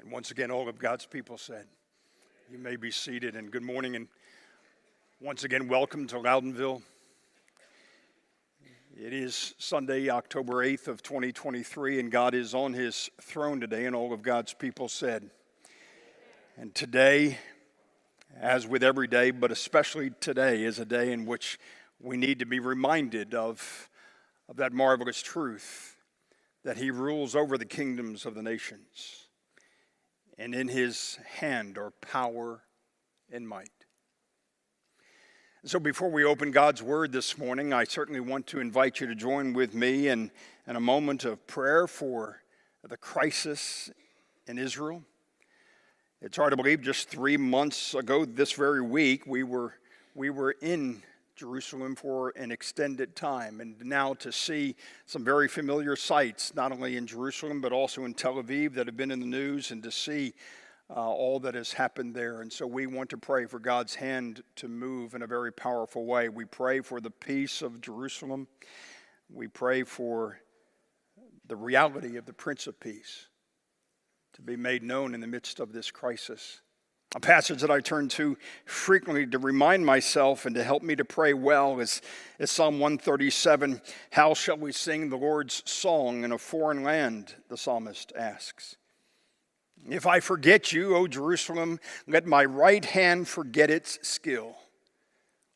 And once again, all of God's people said, You may be seated, and good morning, and once again, welcome to Loudonville. It is Sunday, October 8th of 2023, and God is on his throne today, and all of God's people said. And today, as with every day, but especially today, is a day in which we need to be reminded of, of that marvelous truth that he rules over the kingdoms of the nations and in his hand are power and might. So, before we open God's Word this morning, I certainly want to invite you to join with me in, in a moment of prayer for the crisis in Israel. It's hard to believe just three months ago, this very week, we were, we were in Jerusalem for an extended time. And now to see some very familiar sights, not only in Jerusalem, but also in Tel Aviv that have been in the news, and to see uh, all that has happened there. And so we want to pray for God's hand to move in a very powerful way. We pray for the peace of Jerusalem. We pray for the reality of the Prince of Peace to be made known in the midst of this crisis. A passage that I turn to frequently to remind myself and to help me to pray well is, is Psalm 137 How shall we sing the Lord's song in a foreign land? The psalmist asks. If I forget you, O Jerusalem, let my right hand forget its skill.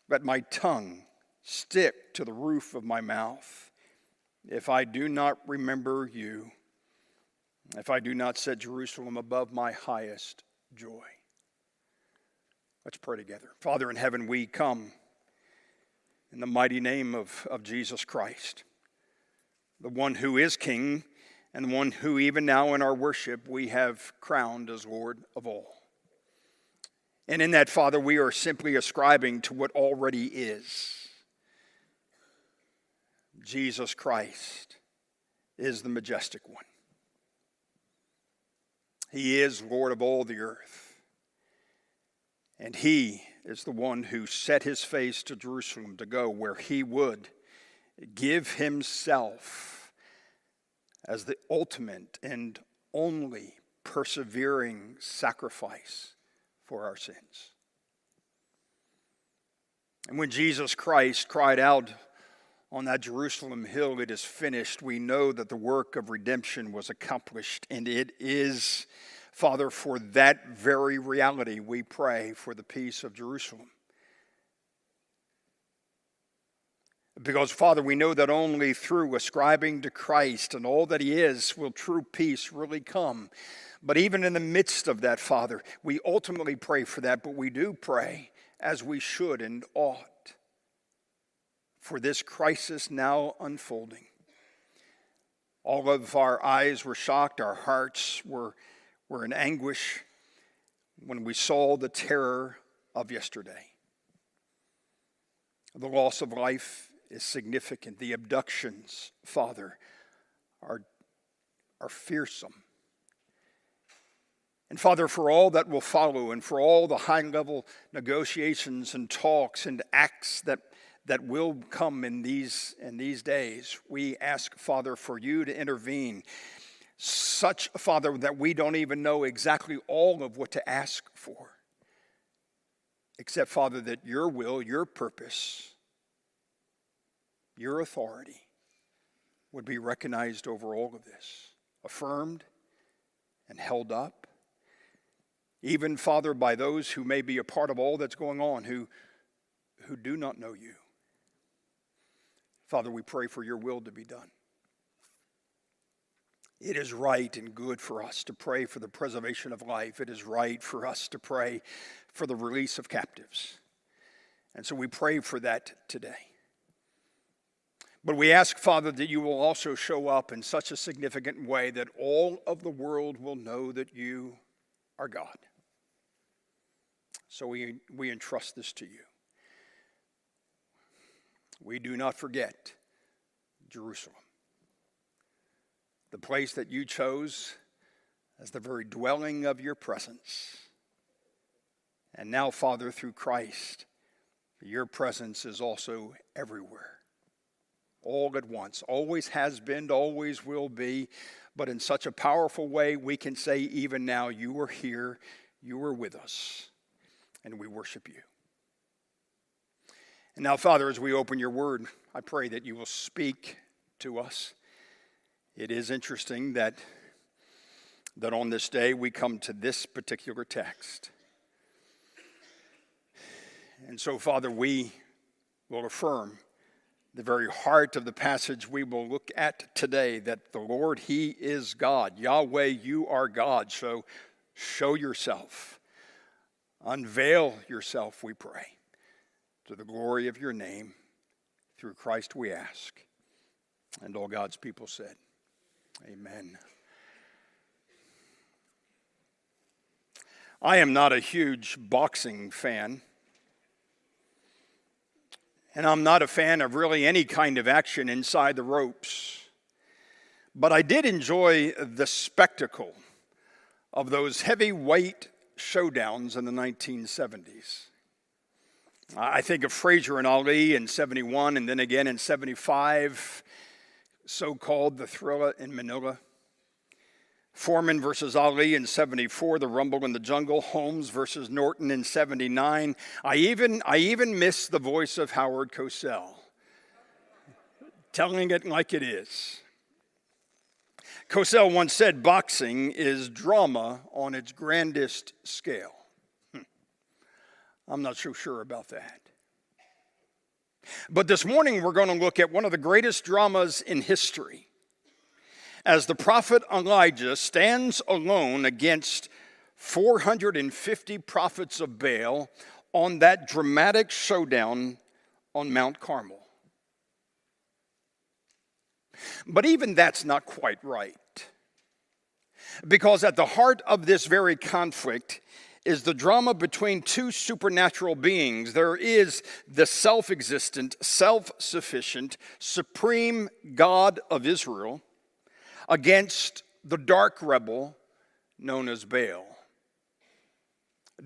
Let my tongue stick to the roof of my mouth. If I do not remember you, if I do not set Jerusalem above my highest joy. Let's pray together. Father in heaven, we come in the mighty name of, of Jesus Christ, the one who is King and the one who, even now in our worship, we have crowned as Lord of all. And in that, Father, we are simply ascribing to what already is. Jesus Christ is the majestic one. He is Lord of all the earth. And he is the one who set his face to Jerusalem to go where he would give himself as the ultimate and only persevering sacrifice for our sins. And when Jesus Christ cried out on that Jerusalem hill, It is finished, we know that the work of redemption was accomplished, and it is Father, for that very reality, we pray for the peace of Jerusalem. Because, Father, we know that only through ascribing to Christ and all that He is will true peace really come. But even in the midst of that, Father, we ultimately pray for that, but we do pray as we should and ought for this crisis now unfolding. All of our eyes were shocked, our hearts were were in anguish when we saw the terror of yesterday. The loss of life is significant. The abductions, Father, are, are fearsome. And Father, for all that will follow and for all the high level negotiations and talks and acts that, that will come in these, in these days, we ask, Father, for you to intervene such, a Father, that we don't even know exactly all of what to ask for. Except, Father, that your will, your purpose, your authority would be recognized over all of this, affirmed and held up. Even, Father, by those who may be a part of all that's going on, who, who do not know you. Father, we pray for your will to be done. It is right and good for us to pray for the preservation of life. It is right for us to pray for the release of captives. And so we pray for that today. But we ask, Father, that you will also show up in such a significant way that all of the world will know that you are God. So we, we entrust this to you. We do not forget Jerusalem the place that you chose as the very dwelling of your presence. And now, Father, through Christ, your presence is also everywhere, all at once, always has been, always will be. but in such a powerful way, we can say, even now, you are here, you are with us, and we worship you. And now, Father, as we open your word, I pray that you will speak to us. It is interesting that, that on this day we come to this particular text. And so, Father, we will affirm the very heart of the passage we will look at today that the Lord, He is God. Yahweh, you are God. So show yourself, unveil yourself, we pray, to the glory of your name. Through Christ we ask. And all God's people said, Amen. I am not a huge boxing fan. And I'm not a fan of really any kind of action inside the ropes. But I did enjoy the spectacle of those heavyweight showdowns in the 1970s. I think of Frazier and Ali in 71, and then again in 75, so called the Thrilla in Manila. Foreman versus Ali in 74, the Rumble in the Jungle, Holmes versus Norton in 79. I even, I even miss the voice of Howard Cosell, telling it like it is. Cosell once said boxing is drama on its grandest scale. Hmm. I'm not so sure about that. But this morning we're going to look at one of the greatest dramas in history as the prophet Elijah stands alone against 450 prophets of Baal on that dramatic showdown on Mount Carmel. But even that's not quite right. Because at the heart of this very conflict is the drama between two supernatural beings. There is the self existent, self sufficient, supreme God of Israel against the dark rebel known as Baal.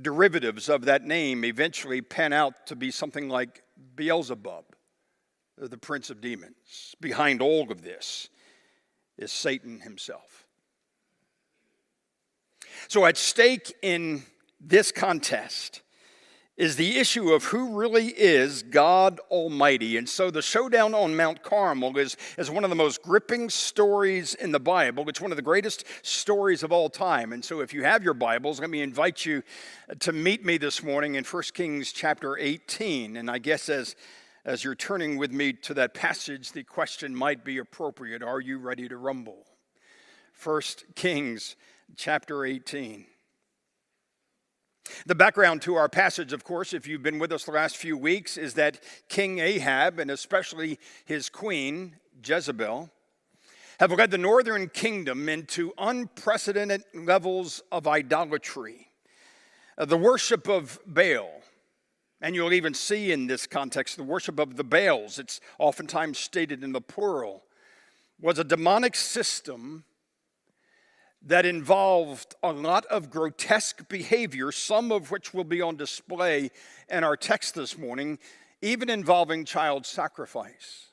Derivatives of that name eventually pan out to be something like Beelzebub, the prince of demons. Behind all of this is Satan himself. So, at stake in this contest is the issue of who really is God Almighty. And so the showdown on Mount Carmel is, is one of the most gripping stories in the Bible. It's one of the greatest stories of all time. And so if you have your Bibles, let me invite you to meet me this morning in 1 Kings chapter 18. And I guess as, as you're turning with me to that passage, the question might be appropriate Are you ready to rumble? 1 Kings chapter 18. The background to our passage, of course, if you've been with us the last few weeks, is that King Ahab, and especially his queen, Jezebel, have led the northern kingdom into unprecedented levels of idolatry. Uh, the worship of Baal, and you'll even see in this context the worship of the Baals, it's oftentimes stated in the plural, was a demonic system that involved a lot of grotesque behavior, some of which will be on display in our text this morning, even involving child sacrifice.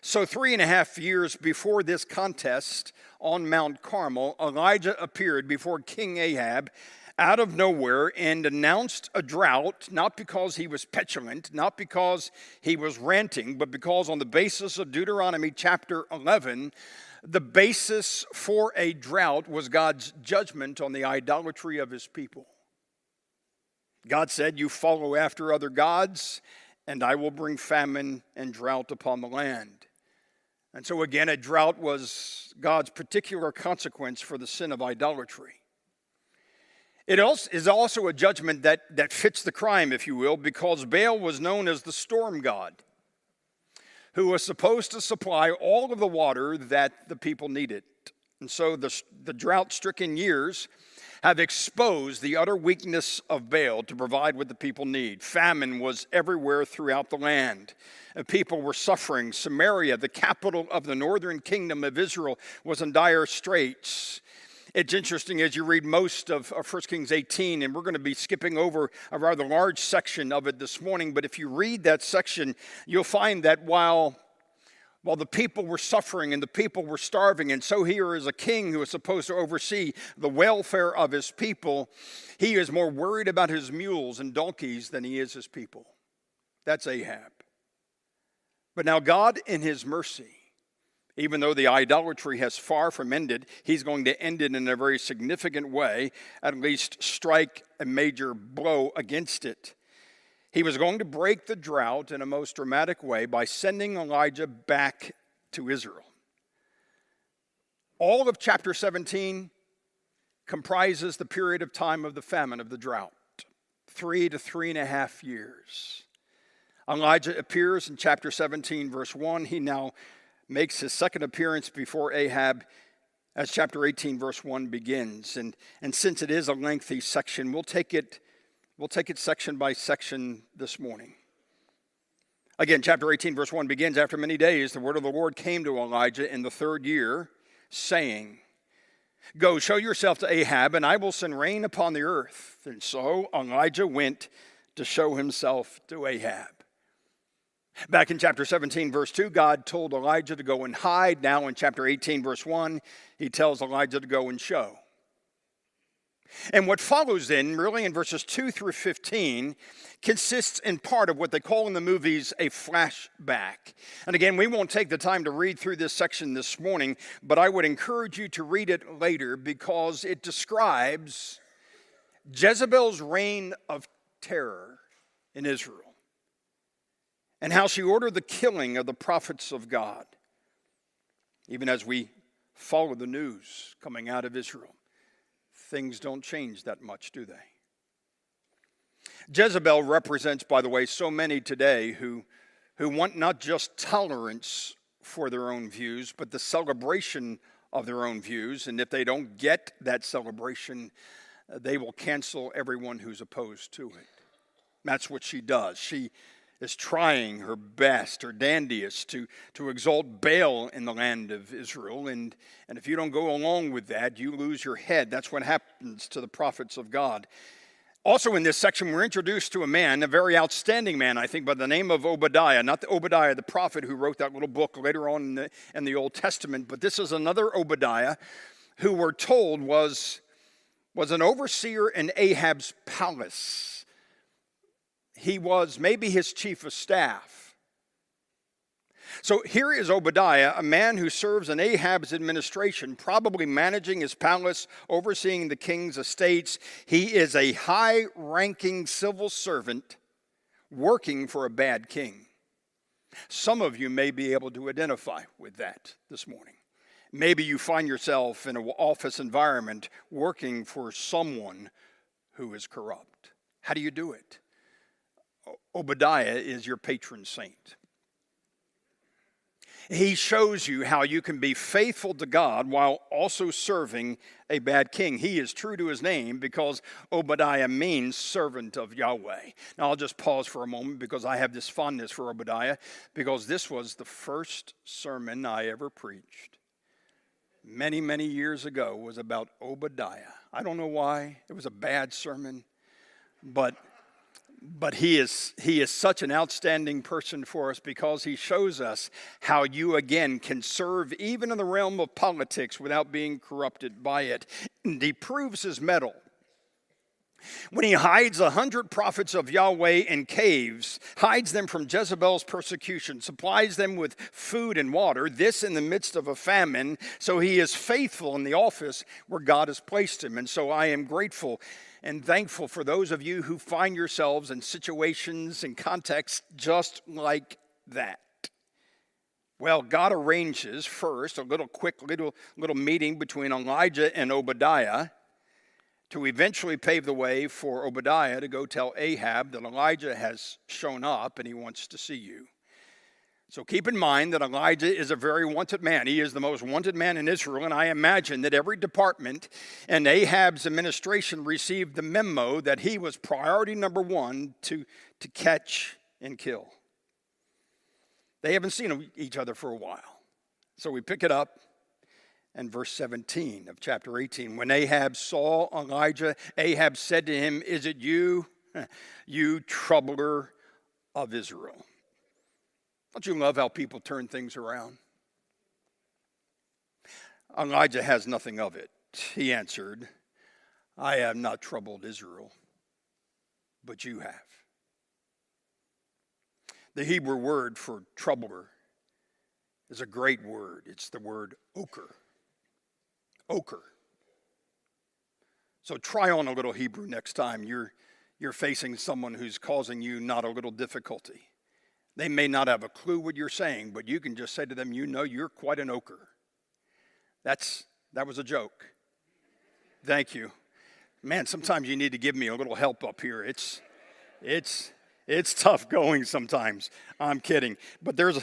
So, three and a half years before this contest on Mount Carmel, Elijah appeared before King Ahab out of nowhere and announced a drought, not because he was petulant, not because he was ranting, but because, on the basis of Deuteronomy chapter 11, the basis for a drought was God's judgment on the idolatry of his people. God said, You follow after other gods, and I will bring famine and drought upon the land. And so, again, a drought was God's particular consequence for the sin of idolatry. It is also a judgment that, that fits the crime, if you will, because Baal was known as the storm god who was supposed to supply all of the water that the people needed. And so the, the drought stricken years have exposed the utter weakness of Baal to provide what the people need. Famine was everywhere throughout the land. And people were suffering. Samaria, the capital of the northern kingdom of Israel, was in dire straits. It's interesting as you read most of, of 1 Kings 18, and we're going to be skipping over a rather large section of it this morning. But if you read that section, you'll find that while while the people were suffering and the people were starving. And so, here is a king who is supposed to oversee the welfare of his people. He is more worried about his mules and donkeys than he is his people. That's Ahab. But now, God, in his mercy, even though the idolatry has far from ended, he's going to end it in a very significant way, at least strike a major blow against it. He was going to break the drought in a most dramatic way by sending Elijah back to Israel. All of chapter 17 comprises the period of time of the famine, of the drought, three to three and a half years. Elijah appears in chapter 17, verse 1. He now makes his second appearance before Ahab as chapter 18, verse 1 begins. And, and since it is a lengthy section, we'll take it We'll take it section by section this morning. Again, chapter 18, verse 1 begins After many days, the word of the Lord came to Elijah in the third year, saying, Go, show yourself to Ahab, and I will send rain upon the earth. And so Elijah went to show himself to Ahab. Back in chapter 17, verse 2, God told Elijah to go and hide. Now in chapter 18, verse 1, he tells Elijah to go and show. And what follows then, really in verses 2 through 15, consists in part of what they call in the movies a flashback. And again, we won't take the time to read through this section this morning, but I would encourage you to read it later because it describes Jezebel's reign of terror in Israel and how she ordered the killing of the prophets of God, even as we follow the news coming out of Israel things don't change that much, do they? Jezebel represents, by the way, so many today who, who want not just tolerance for their own views, but the celebration of their own views. And if they don't get that celebration, they will cancel everyone who's opposed to it. That's what she does. She is trying her best, her dandiest, to, to exalt Baal in the land of Israel. And, and if you don't go along with that, you lose your head. That's what happens to the prophets of God. Also, in this section, we're introduced to a man, a very outstanding man, I think, by the name of Obadiah. Not the Obadiah, the prophet who wrote that little book later on in the, in the Old Testament, but this is another Obadiah who we're told was, was an overseer in Ahab's palace he was maybe his chief of staff. So here is Obadiah, a man who serves in Ahab's administration, probably managing his palace, overseeing the king's estates. He is a high ranking civil servant working for a bad king. Some of you may be able to identify with that this morning. Maybe you find yourself in an office environment working for someone who is corrupt. How do you do it? Obadiah is your patron saint. He shows you how you can be faithful to God while also serving a bad king. He is true to his name because Obadiah means servant of Yahweh. Now, I'll just pause for a moment because I have this fondness for Obadiah because this was the first sermon I ever preached many, many years ago was about Obadiah. I don't know why. It was a bad sermon, but but he is he is such an outstanding person for us because he shows us how you again can serve even in the realm of politics without being corrupted by it and he proves his mettle when he hides a hundred prophets of Yahweh in caves, hides them from Jezebel's persecution, supplies them with food and water, this in the midst of a famine, so he is faithful in the office where God has placed him. And so I am grateful and thankful for those of you who find yourselves in situations and contexts just like that. Well, God arranges first a little quick little, little meeting between Elijah and Obadiah to eventually pave the way for Obadiah to go tell Ahab that Elijah has shown up and he wants to see you. So keep in mind that Elijah is a very wanted man. He is the most wanted man in Israel, and I imagine that every department in Ahab's administration received the memo that he was priority number one to, to catch and kill. They haven't seen each other for a while. So we pick it up in verse 17 of chapter 18. When Ahab saw Elijah, Ahab said to him, Is it you, you troubler of Israel? Don't you love how people turn things around? Elijah has nothing of it. He answered, I have not troubled Israel, but you have. The Hebrew word for troubler is a great word. It's the word ochre. Ochre. So try on a little Hebrew next time you're, you're facing someone who's causing you not a little difficulty. They may not have a clue what you're saying, but you can just say to them, You know, you're quite an ochre. That's, that was a joke. Thank you. Man, sometimes you need to give me a little help up here. It's, it's, it's tough going sometimes. I'm kidding. But there's,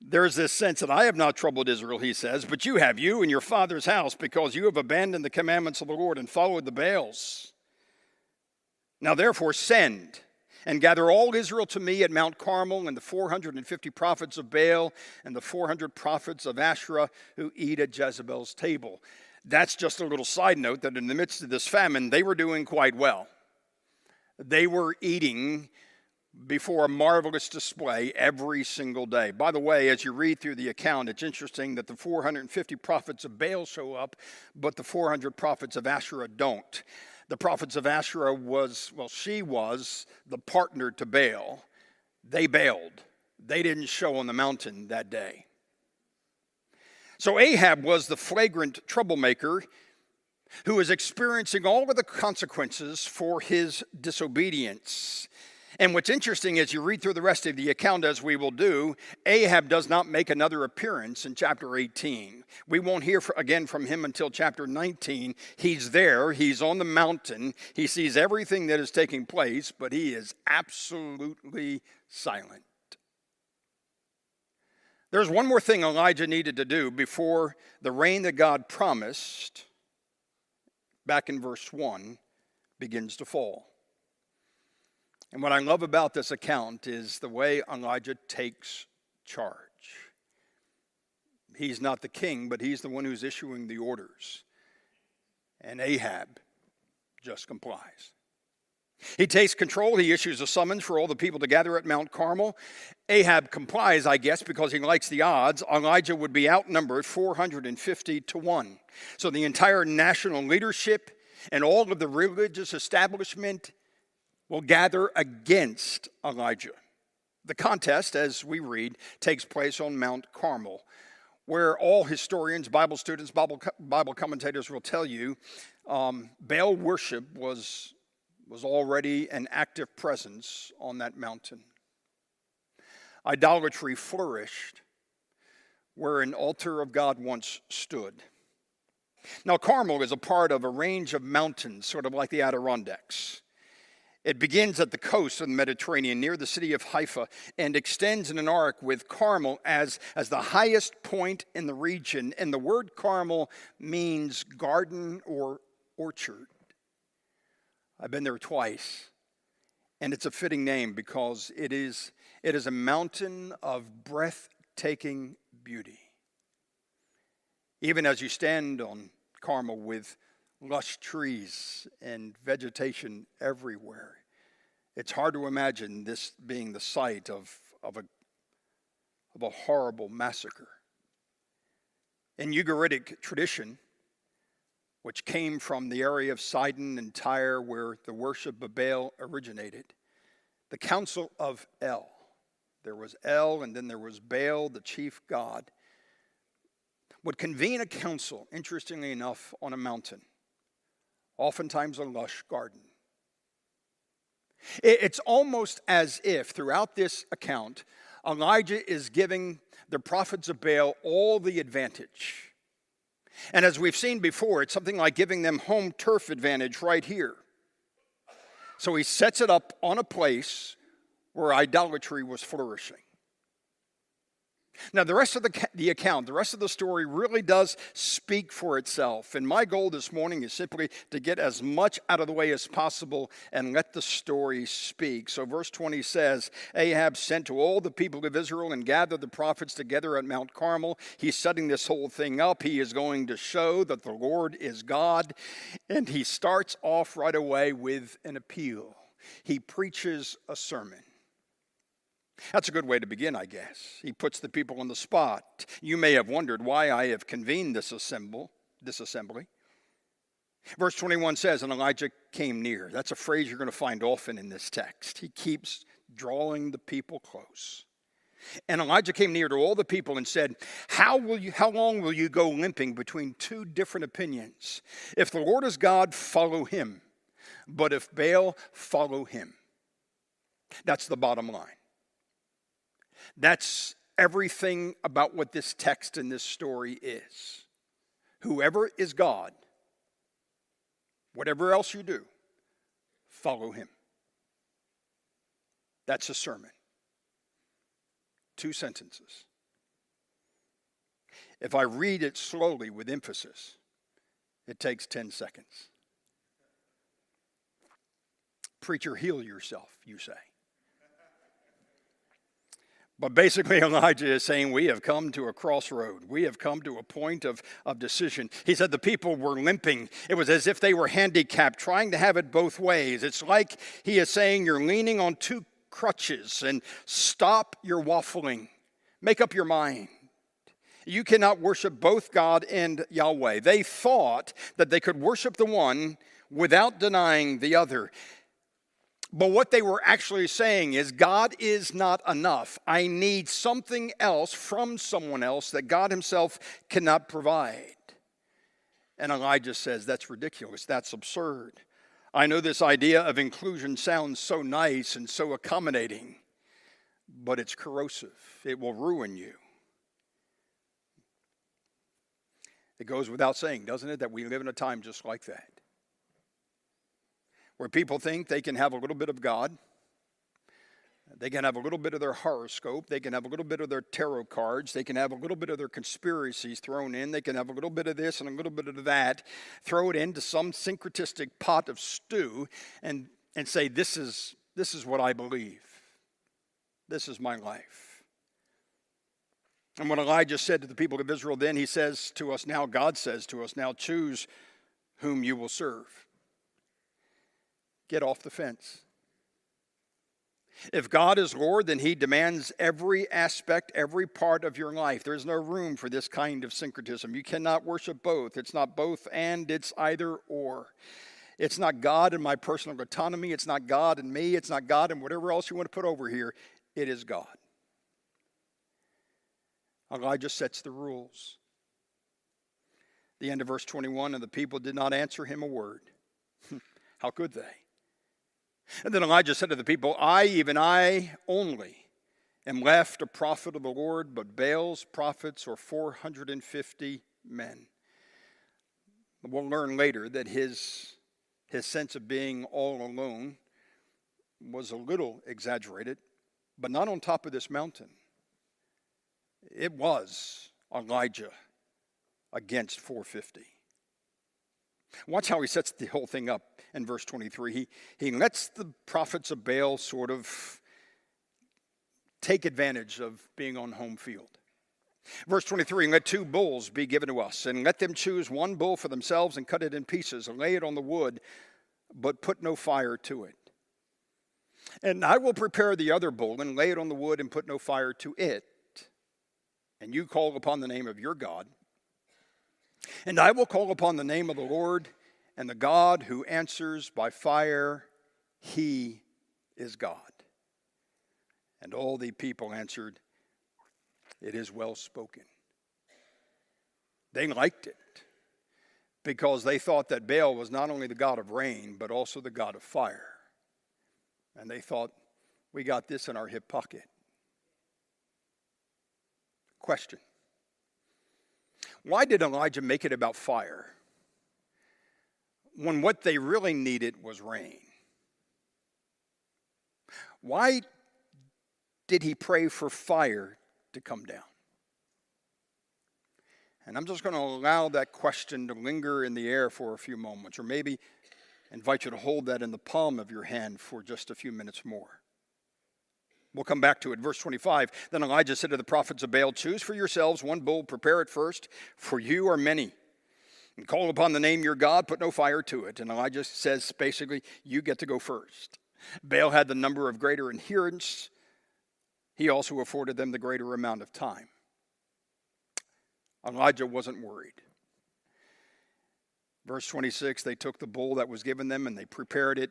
there's this sense that I have not troubled Israel, he says, but you have, you and your father's house, because you have abandoned the commandments of the Lord and followed the Baals. Now therefore, send and gather all Israel to me at Mount Carmel, and the 450 prophets of Baal and the 400 prophets of Asherah who eat at Jezebel's table. That's just a little side note that in the midst of this famine, they were doing quite well. They were eating before a marvelous display every single day. By the way, as you read through the account, it's interesting that the 450 prophets of Baal show up, but the 400 prophets of Asherah don't. The prophets of Asherah was, well, she was the partner to Baal. They bailed, they didn't show on the mountain that day. So Ahab was the flagrant troublemaker who was experiencing all of the consequences for his disobedience. And what's interesting as you read through the rest of the account, as we will do, Ahab does not make another appearance in chapter 18. We won't hear again from him until chapter 19. He's there, he's on the mountain, he sees everything that is taking place, but he is absolutely silent. There's one more thing Elijah needed to do before the rain that God promised, back in verse 1, begins to fall. And what I love about this account is the way Elijah takes charge. He's not the king, but he's the one who's issuing the orders. And Ahab just complies. He takes control. He issues a summons for all the people to gather at Mount Carmel. Ahab complies, I guess, because he likes the odds. Elijah would be outnumbered 450 to 1. So the entire national leadership and all of the religious establishment will gather against Elijah. The contest, as we read, takes place on Mount Carmel, where all historians, Bible students, Bible, Bible commentators will tell you um, Baal worship was, was already an active presence on that mountain. Idolatry flourished where an altar of God once stood. Now, Carmel is a part of a range of mountains, sort of like the Adirondacks. It begins at the coast of the Mediterranean near the city of Haifa and extends in an arc with Carmel as, as the highest point in the region. And the word Carmel means garden or orchard. I've been there twice, and it's a fitting name because it is, it is a mountain of breathtaking beauty. Even as you stand on Carmel with lush trees and vegetation everywhere. It's hard to imagine this being the site of, of, a, of a horrible massacre. In Ugaritic tradition, which came from the area of Sidon and Tyre where the worship of Baal originated, the Council of El, there was El and then there was Baal, the chief god, would convene a council, interestingly enough, on a mountain oftentimes a lush garden. It's almost as if throughout this account, Elijah is giving the prophets of Baal all the advantage. And as we've seen before, it's something like giving them home turf advantage right here. So he sets it up on a place where idolatry was flourishing. Now, the rest of the, the account, the rest of the story really does speak for itself. And my goal this morning is simply to get as much out of the way as possible and let the story speak. So, verse 20 says Ahab sent to all the people of Israel and gathered the prophets together at Mount Carmel. He's setting this whole thing up. He is going to show that the Lord is God. And he starts off right away with an appeal. He preaches a sermon. That's a good way to begin, I guess. He puts the people on the spot. You may have wondered why I have convened this assemble, this assembly. Verse 21 says, And Elijah came near. That's a phrase you're going to find often in this text. He keeps drawing the people close. And Elijah came near to all the people and said, How will you how long will you go limping between two different opinions? If the Lord is God, follow him. But if Baal, follow him. That's the bottom line. That's everything about what this text and this story is. Whoever is God, whatever else you do, follow him. That's a sermon. Two sentences. If I read it slowly with emphasis, it takes 10 seconds. Preacher, heal yourself, you say. But basically, Elijah is saying, We have come to a crossroad. We have come to a point of, of decision. He said the people were limping. It was as if they were handicapped, trying to have it both ways. It's like he is saying, You're leaning on two crutches and stop your waffling. Make up your mind. You cannot worship both God and Yahweh. They thought that they could worship the one without denying the other. But what they were actually saying is, God is not enough. I need something else from someone else that God Himself cannot provide. And Elijah says, That's ridiculous. That's absurd. I know this idea of inclusion sounds so nice and so accommodating, but it's corrosive. It will ruin you. It goes without saying, doesn't it, that we live in a time just like that where people think they can have a little bit of God. They can have a little bit of their horoscope. They can have a little bit of their tarot cards. They can have a little bit of their conspiracies thrown in. They can have a little bit of this and a little bit of that. Throw it into some syncretistic pot of stew and, and say, this is, this is what I believe. This is my life. And when Elijah said to the people of Israel then, he says to us now, God says to us now, choose whom you will serve get off the fence. If God is Lord, then He demands every aspect, every part of your life. There's no room for this kind of syncretism. You cannot worship both. It's not both and, it's either or. It's not God and my personal autonomy. It's not God and me. It's not God and whatever else you want to put over here. It is God. Elijah sets the rules. The end of verse 21 and the people did not answer him a word. How could they? And then Elijah said to the people, I, even I only, am left a prophet of the Lord, but Baal's prophets are 450 men. We'll learn later that his, his sense of being all alone was a little exaggerated, but not on top of this mountain. It was Elijah against 450. Watch how he sets the whole thing up in verse 23. He, he lets the prophets of Baal sort of take advantage of being on home field. Verse 23 Let two bulls be given to us, and let them choose one bull for themselves and cut it in pieces, and lay it on the wood, but put no fire to it. And I will prepare the other bull and lay it on the wood and put no fire to it. And you call upon the name of your God. And I will call upon the name of the Lord, and the God who answers by fire, he is God. And all the people answered, It is well spoken. They liked it because they thought that Baal was not only the God of rain, but also the God of fire. And they thought, We got this in our hip pocket. Question Why did Elijah make it about fire? when what they really needed was rain? Why did he pray for fire to come down? And I'm just going to allow that question to linger in the air for a few moments, or maybe invite you to hold that in the palm of your hand for just a few minutes more. We'll come back to it. Verse 25 Then Elijah said to the prophets of Baal, Choose for yourselves one bull, prepare it first, for you are many. And call upon the name your God, put no fire to it. And Elijah says basically, you get to go first. Baal had the number of greater adherents he also afforded them the greater amount of time. Elijah wasn't worried. Verse 26 they took the bull that was given them and they prepared it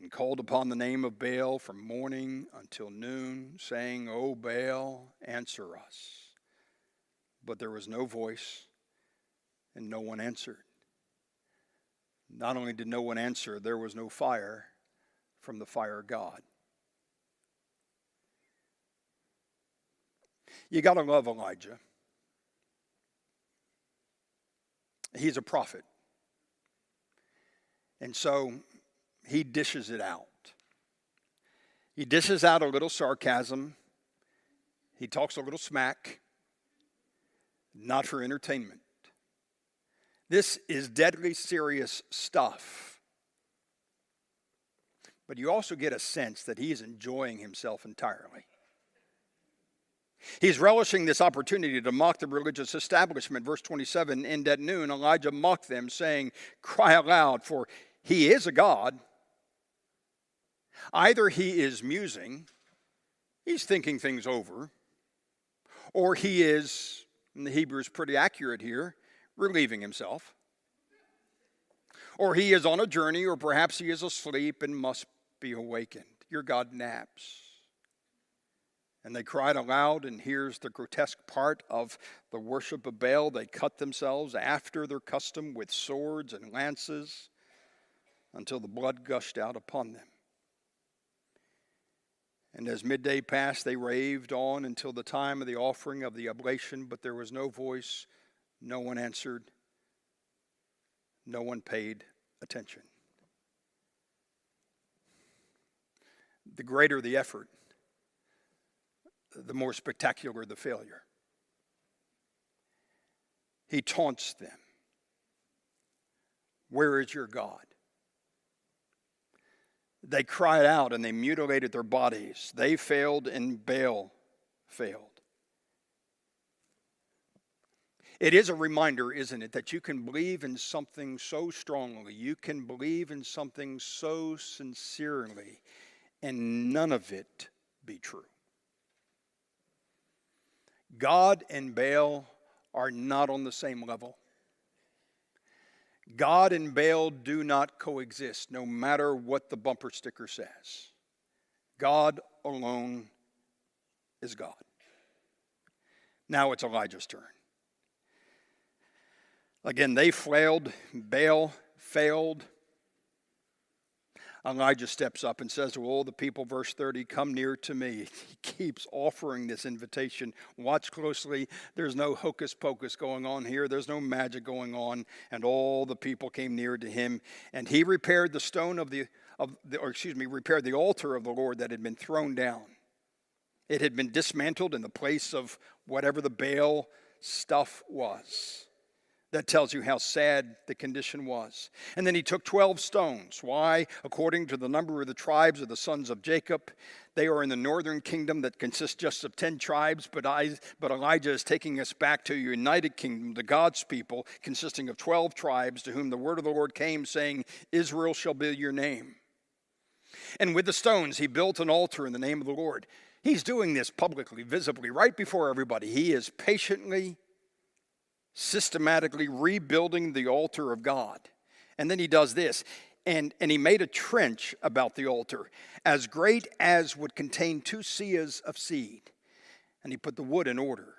and called upon the name of Baal from morning until noon, saying, O Baal, answer us. But there was no voice, and no one answered. Not only did no one answer, there was no fire from the fire God. You got to love Elijah. He's a prophet. And so he dishes it out. He dishes out a little sarcasm. He talks a little smack, not for entertainment. This is deadly serious stuff. But you also get a sense that he is enjoying himself entirely. He's relishing this opportunity to mock the religious establishment. Verse 27 And at noon, Elijah mocked them, saying, Cry aloud, for he is a God. Either he is musing, he's thinking things over, or he is, and the Hebrew is pretty accurate here, relieving himself. Or he is on a journey, or perhaps he is asleep and must be awakened. Your God naps. And they cried aloud, and here's the grotesque part of the worship of Baal. They cut themselves after their custom with swords and lances until the blood gushed out upon them. And as midday passed, they raved on until the time of the offering of the oblation, but there was no voice, no one answered, no one paid attention. The greater the effort, the more spectacular the failure. He taunts them. Where is your God? They cried out and they mutilated their bodies. They failed and Baal failed. It is a reminder, isn't it, that you can believe in something so strongly, you can believe in something so sincerely, and none of it be true. God and Baal are not on the same level. God and Baal do not coexist, no matter what the bumper sticker says. God alone is God. Now it's Elijah's turn. Again, they flailed, Baal failed, Elijah steps up and says to all the people, verse 30, Come near to me. He keeps offering this invitation. Watch closely. There's no hocus pocus going on here, there's no magic going on. And all the people came near to him. And he repaired the stone of the, of the or excuse me, repaired the altar of the Lord that had been thrown down. It had been dismantled in the place of whatever the Baal stuff was. That tells you how sad the condition was. And then he took 12 stones. Why? According to the number of the tribes of the sons of Jacob. They are in the northern kingdom that consists just of 10 tribes, but, I, but Elijah is taking us back to a united kingdom, the God's people, consisting of 12 tribes, to whom the word of the Lord came, saying, Israel shall be your name. And with the stones, he built an altar in the name of the Lord. He's doing this publicly, visibly, right before everybody. He is patiently systematically rebuilding the altar of God. And then he does this. And, and he made a trench about the altar, as great as would contain two seahs of seed. And he put the wood in order,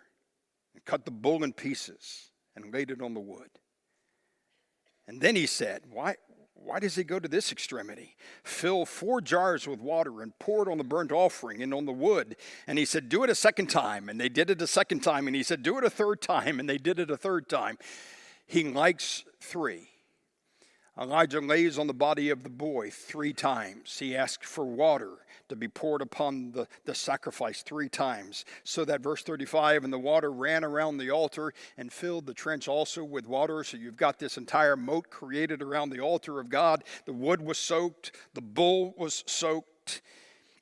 and cut the bull in pieces, and laid it on the wood. And then he said, Why, why does he go to this extremity? Fill four jars with water and pour it on the burnt offering and on the wood. And he said, Do it a second time. And they did it a second time. And he said, Do it a third time. And they did it a third time. He likes three. Elijah lays on the body of the boy three times. He asked for water to be poured upon the, the sacrifice three times. So that verse 35 and the water ran around the altar and filled the trench also with water. So you've got this entire moat created around the altar of God. The wood was soaked, the bull was soaked.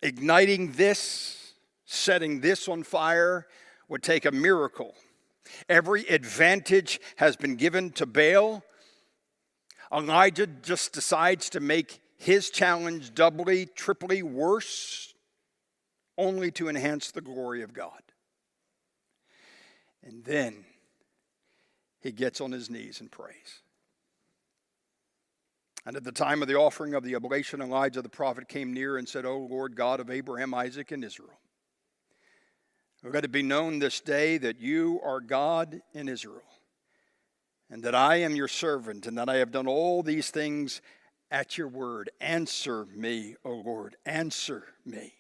Igniting this, setting this on fire, would take a miracle. Every advantage has been given to Baal Elijah just decides to make his challenge doubly, triply worse. only to enhance the glory of God. And then he gets on his knees and prays. And at the time of the offering of the oblation, Elijah the prophet came near and said, O Lord God of Abraham, Isaac, and Israel, let it be known this day that you are God in Israel, and that I am your servant, and that I have done all these things at your word. Answer me, O Lord, answer me,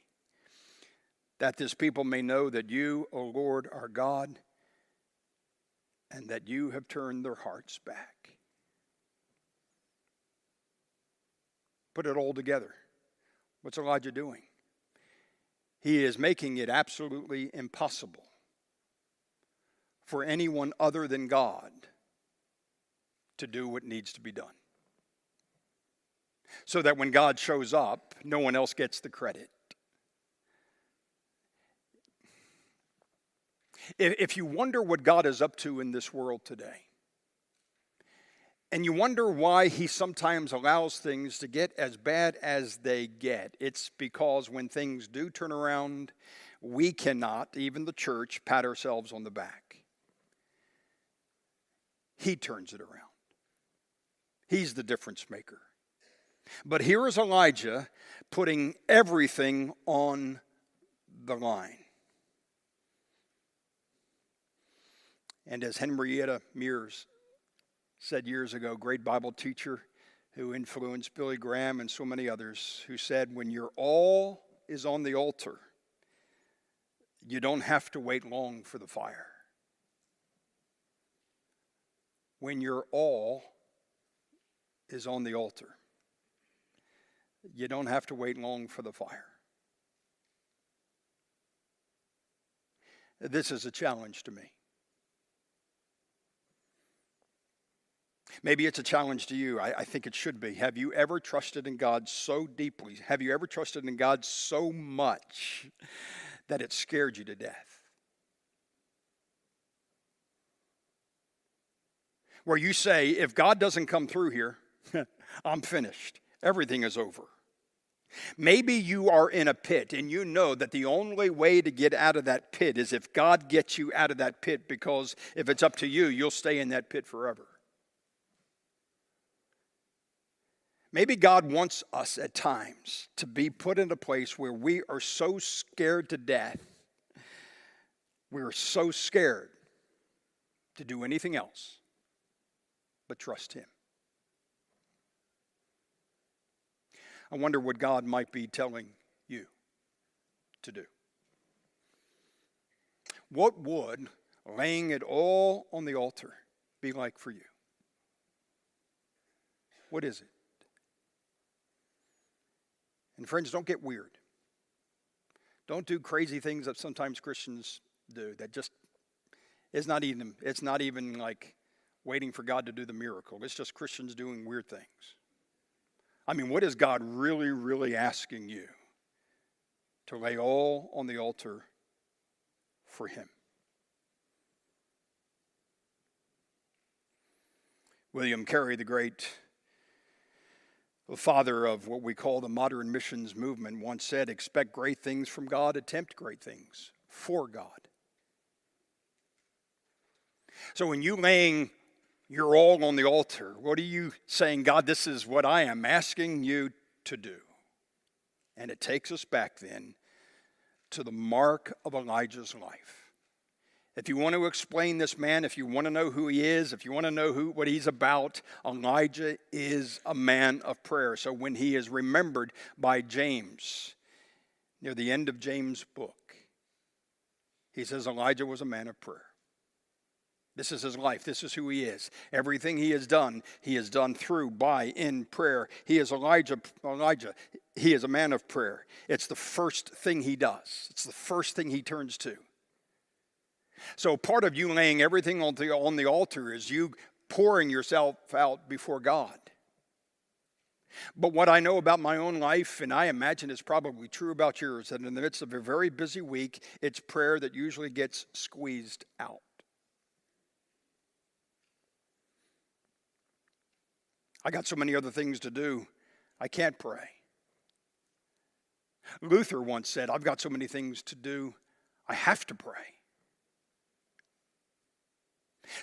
that this people may know that you, O Lord, are God, and that you have turned their hearts back. Put it all together. What's Elijah doing? He is making it absolutely impossible for anyone other than God to do what needs to be done. So that when God shows up, no one else gets the credit. If you wonder what God is up to in this world today, and you wonder why he sometimes allows things to get as bad as they get. It's because when things do turn around, we cannot, even the church, pat ourselves on the back. He turns it around. He's the difference maker. But here is Elijah putting everything on the line. And as Henrietta Mears said years ago, great Bible teacher who influenced Billy Graham and so many others, who said, When your all is on the altar, you don't have to wait long for the fire. When your all is on the altar, you don't have to wait long for the fire. This is a challenge to me. Maybe it's a challenge to you. I, I, think it should be. Have you ever trusted in God so deeply? Have you ever trusted in God so much that it scared you to death? Where you say, if God doesn't come through here, I'm finished. Everything is over. Maybe you are in a pit and you know that the only way to get out of that pit is if God gets you out of that pit because if it's up to you, you'll stay in that pit forever. Maybe God wants us at times to be put in a place where we are so scared to death, we're so scared to do anything else but trust Him. I wonder what God might be telling you to do. What would laying it all on the altar be like for you? What is it? And friends, don't get weird. Don't do crazy things that sometimes Christians do that just is not even it's not even like waiting for God to do the miracle. It's just Christians doing weird things. I mean, what is God really, really asking you to lay all on the altar for Him? William Carey, the great the father of what we call the modern missions movement once said expect great things from God, attempt great things for God. So when you laying your all on the altar, what are you saying, God, this is what I am asking you to do? And it takes us back then to the mark of Elijah's life. If you want to explain this man, if you want to know who he is, if you want to know who, what he's about, Elijah is a man of prayer. So when he is remembered by James, near the end of James' book, he says Elijah was a man of prayer. This is his life. This is who he is. Everything he has done, he has done through, by, in prayer. He is Elijah. Elijah. He is a man of prayer. It's the first thing he does. It's the first thing he turns to. So part of you laying everything on the, on the altar is you pouring yourself out before God. But what I know about my own life, and I imagine it's probably true about yours, that in the midst of a very busy week, it's prayer that usually gets squeezed out. I got so many other things to do, I can't pray. Luther once said, I've got so many things to do, I have to pray.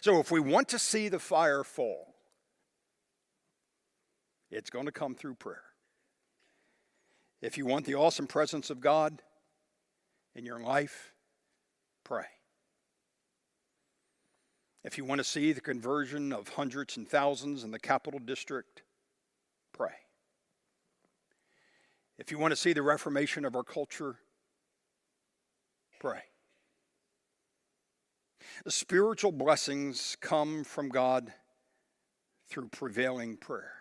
So if we want to see the fire fall, it's going to come through prayer. If you want the awesome presence of God in your life, pray. If you want to see the conversion of hundreds and thousands in the capital district, pray. If you want to see the reformation of our culture, pray. The spiritual blessings come from God through prevailing prayer.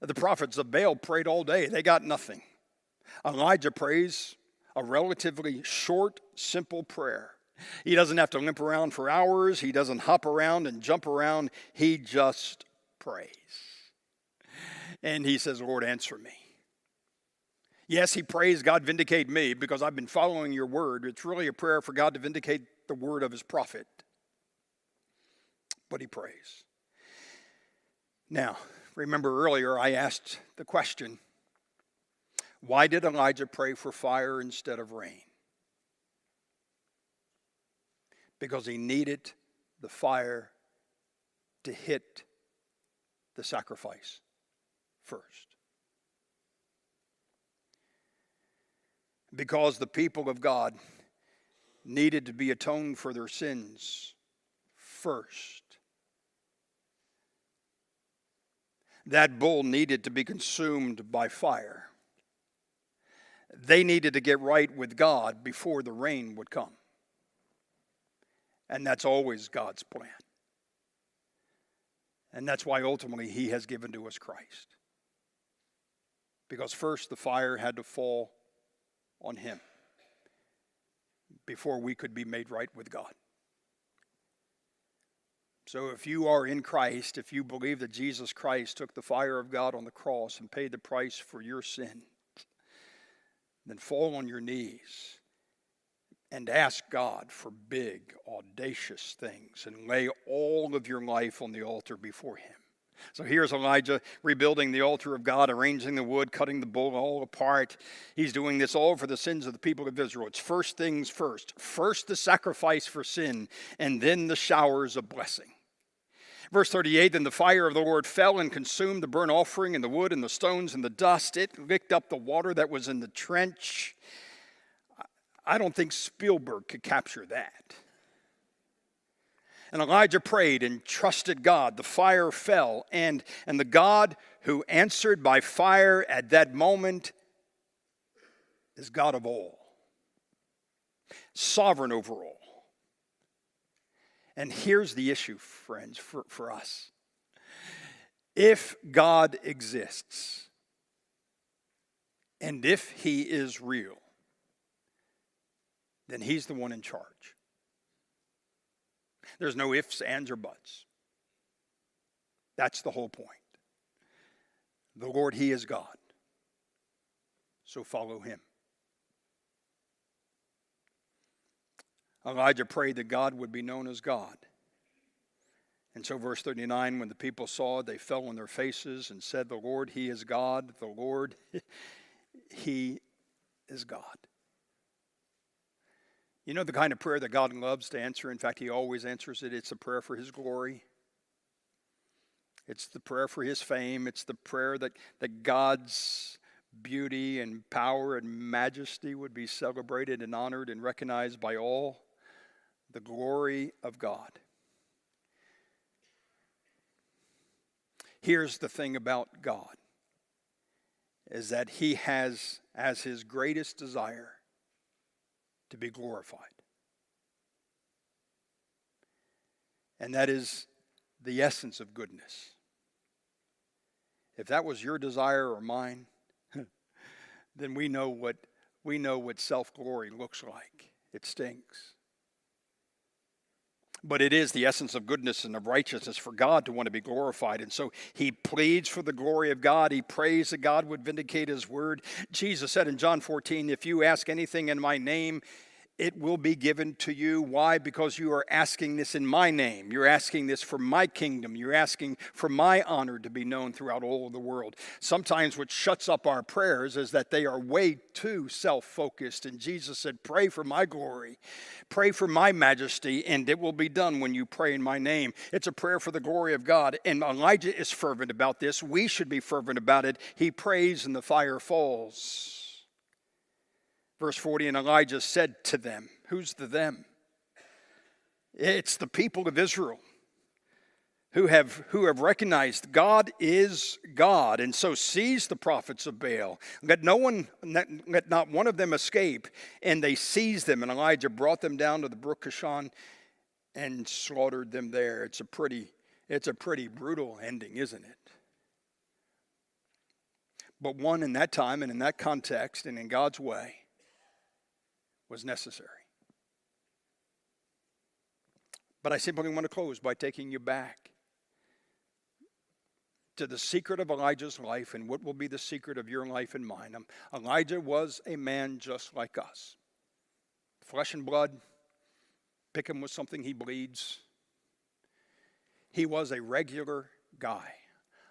The prophets of Baal prayed all day, they got nothing. Elijah prays a relatively short, simple prayer. He doesn't have to limp around for hours, he doesn't hop around and jump around, he just prays. And he says, Lord, answer me. Yes, he prays, God, vindicate me because I've been following your word. It's really a prayer for God to vindicate the word of his prophet. But he prays. Now, remember earlier I asked the question why did Elijah pray for fire instead of rain? Because he needed the fire to hit the sacrifice first. Because the people of God needed to be atoned for their sins first. That bull needed to be consumed by fire. They needed to get right with God before the rain would come. And that's always God's plan. And that's why ultimately He has given to us Christ. Because first the fire had to fall on Him before we could be made right with God. So, if you are in Christ, if you believe that Jesus Christ took the fire of God on the cross and paid the price for your sin, then fall on your knees and ask God for big, audacious things and lay all of your life on the altar before Him. So here's Elijah rebuilding the altar of God, arranging the wood, cutting the bull all apart. He's doing this all for the sins of the people of Israel. It's first things first. First the sacrifice for sin, and then the showers of blessing. Verse 38 Then the fire of the Lord fell and consumed the burnt offering and the wood and the stones and the dust. It licked up the water that was in the trench. I don't think Spielberg could capture that. And Elijah prayed and trusted God. The fire fell, and, and the God who answered by fire at that moment is God of all, sovereign over all. And here's the issue, friends, for, for us. If God exists, and if He is real, then He's the one in charge. There's no ifs, ands, or buts. That's the whole point. The Lord, He is God. So follow Him. Elijah prayed that God would be known as God. And so, verse 39 when the people saw it, they fell on their faces and said, The Lord, He is God. The Lord, He is God. You know the kind of prayer that God loves to answer? In fact, He always answers it. It's a prayer for His glory. It's the prayer for His fame. It's the prayer that, that God's beauty and power and majesty would be celebrated and honored and recognized by all. The glory of God. Here's the thing about God is that he has as his greatest desire to be glorified. And that is the essence of goodness. If that was your desire or mine, then we know what we know what self-glory looks like. It stinks. But it is the essence of goodness and of righteousness for God to want to be glorified. And so he pleads for the glory of God. He prays that God would vindicate his word. Jesus said in John 14, If you ask anything in my name, it will be given to you. Why? Because you are asking this in my name. You're asking this for my kingdom. You're asking for my honor to be known throughout all of the world. Sometimes what shuts up our prayers is that they are way too self focused. And Jesus said, Pray for my glory, pray for my majesty, and it will be done when you pray in my name. It's a prayer for the glory of God. And Elijah is fervent about this. We should be fervent about it. He prays, and the fire falls. Verse 40 And Elijah said to them, Who's the them? It's the people of Israel who have, who have recognized God is God, and so seized the prophets of Baal. Let no one, let not one of them escape. And they seized them, and Elijah brought them down to the brook Kishon and slaughtered them there. It's a pretty, it's a pretty brutal ending, isn't it? But one in that time and in that context and in God's way was necessary. But I simply want to close by taking you back to the secret of Elijah's life and what will be the secret of your life and mine. Um, Elijah was a man just like us flesh and blood, pick him with something he bleeds. He was a regular guy.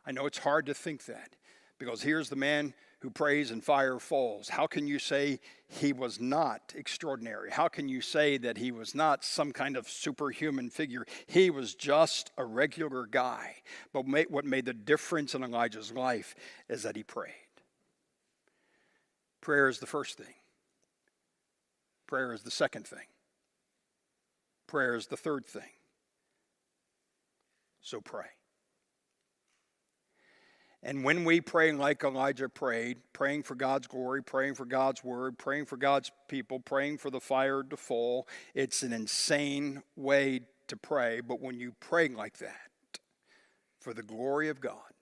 I know it's hard to think that because here's the man who prays and fire falls. How can you say he was not extraordinary? How can you say that he was not some kind of superhuman figure? He was just a regular guy. But what made the difference in Elijah's life is that he prayed. Prayer is the first thing, prayer is the second thing, prayer is the third thing. So pray. And when we pray like Elijah prayed, praying for God's glory, praying for God's word, praying for God's people, praying for the fire to fall, it's an insane way to pray. But when you pray like that, for the glory of God,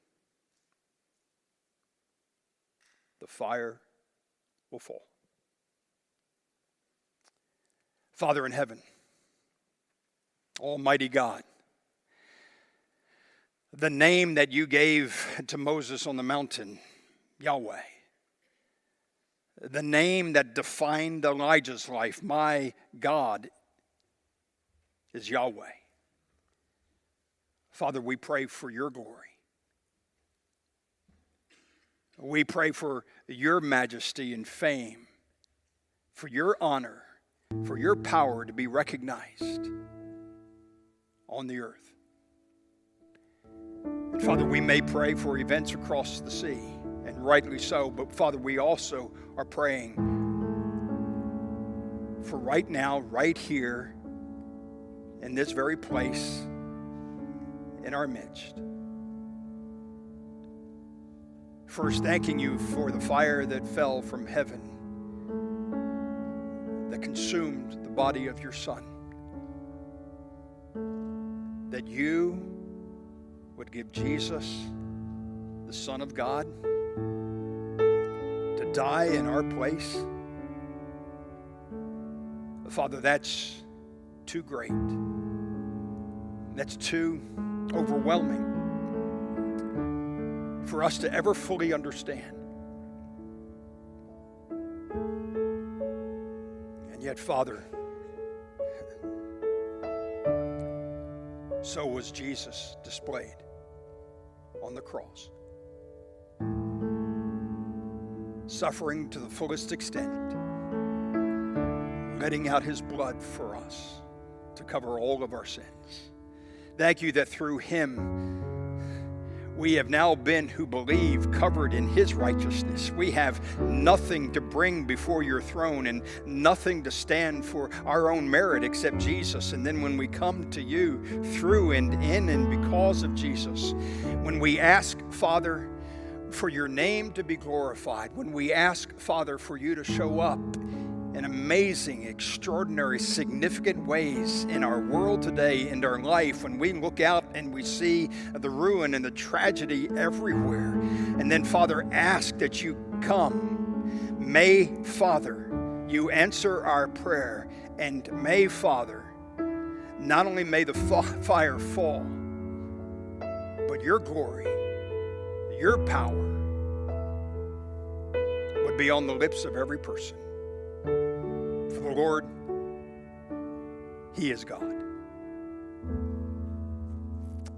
the fire will fall. Father in heaven, Almighty God, the name that you gave to Moses on the mountain, Yahweh. The name that defined Elijah's life, my God, is Yahweh. Father, we pray for your glory. We pray for your majesty and fame, for your honor, for your power to be recognized on the earth. Father, we may pray for events across the sea, and rightly so, but Father, we also are praying for right now, right here, in this very place, in our midst. First, thanking you for the fire that fell from heaven that consumed the body of your Son. That you would give Jesus, the Son of God, to die in our place. Father, that's too great. That's too overwhelming for us to ever fully understand. And yet, Father, so was Jesus displayed on the cross. Suffering to the fullest extent, letting out his blood for us to cover all of our sins. Thank you that through him, we have now been who believe covered in his righteousness. We have nothing to bring before your throne and nothing to stand for our own merit except Jesus. And then when we come to you through and in and because of Jesus, when we ask, Father, for your name to be glorified, when we ask, Father, for you to show up in amazing, extraordinary, significant ways in our world today, in our life, when we look out and we see the ruin and the tragedy everywhere. And then, Father, ask that you come. May, Father, you answer our prayer. And may, Father, not only may the fire fall, but your glory, your power would be on the lips of every person. Lord He is God.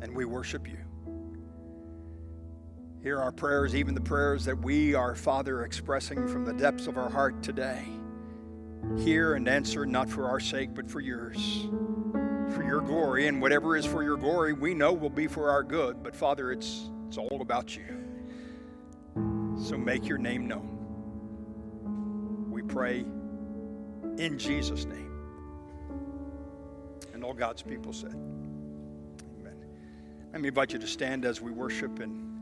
And we worship you. Hear our prayers, even the prayers that we, our Father, expressing from the depths of our heart today. Hear and answer not for our sake, but for yours, for your glory. And whatever is for your glory, we know will be for our good. But Father, it's, it's all about you. So make your name known. We pray in Jesus' name. And all God's people said, Amen. Let me invite you to stand as we worship and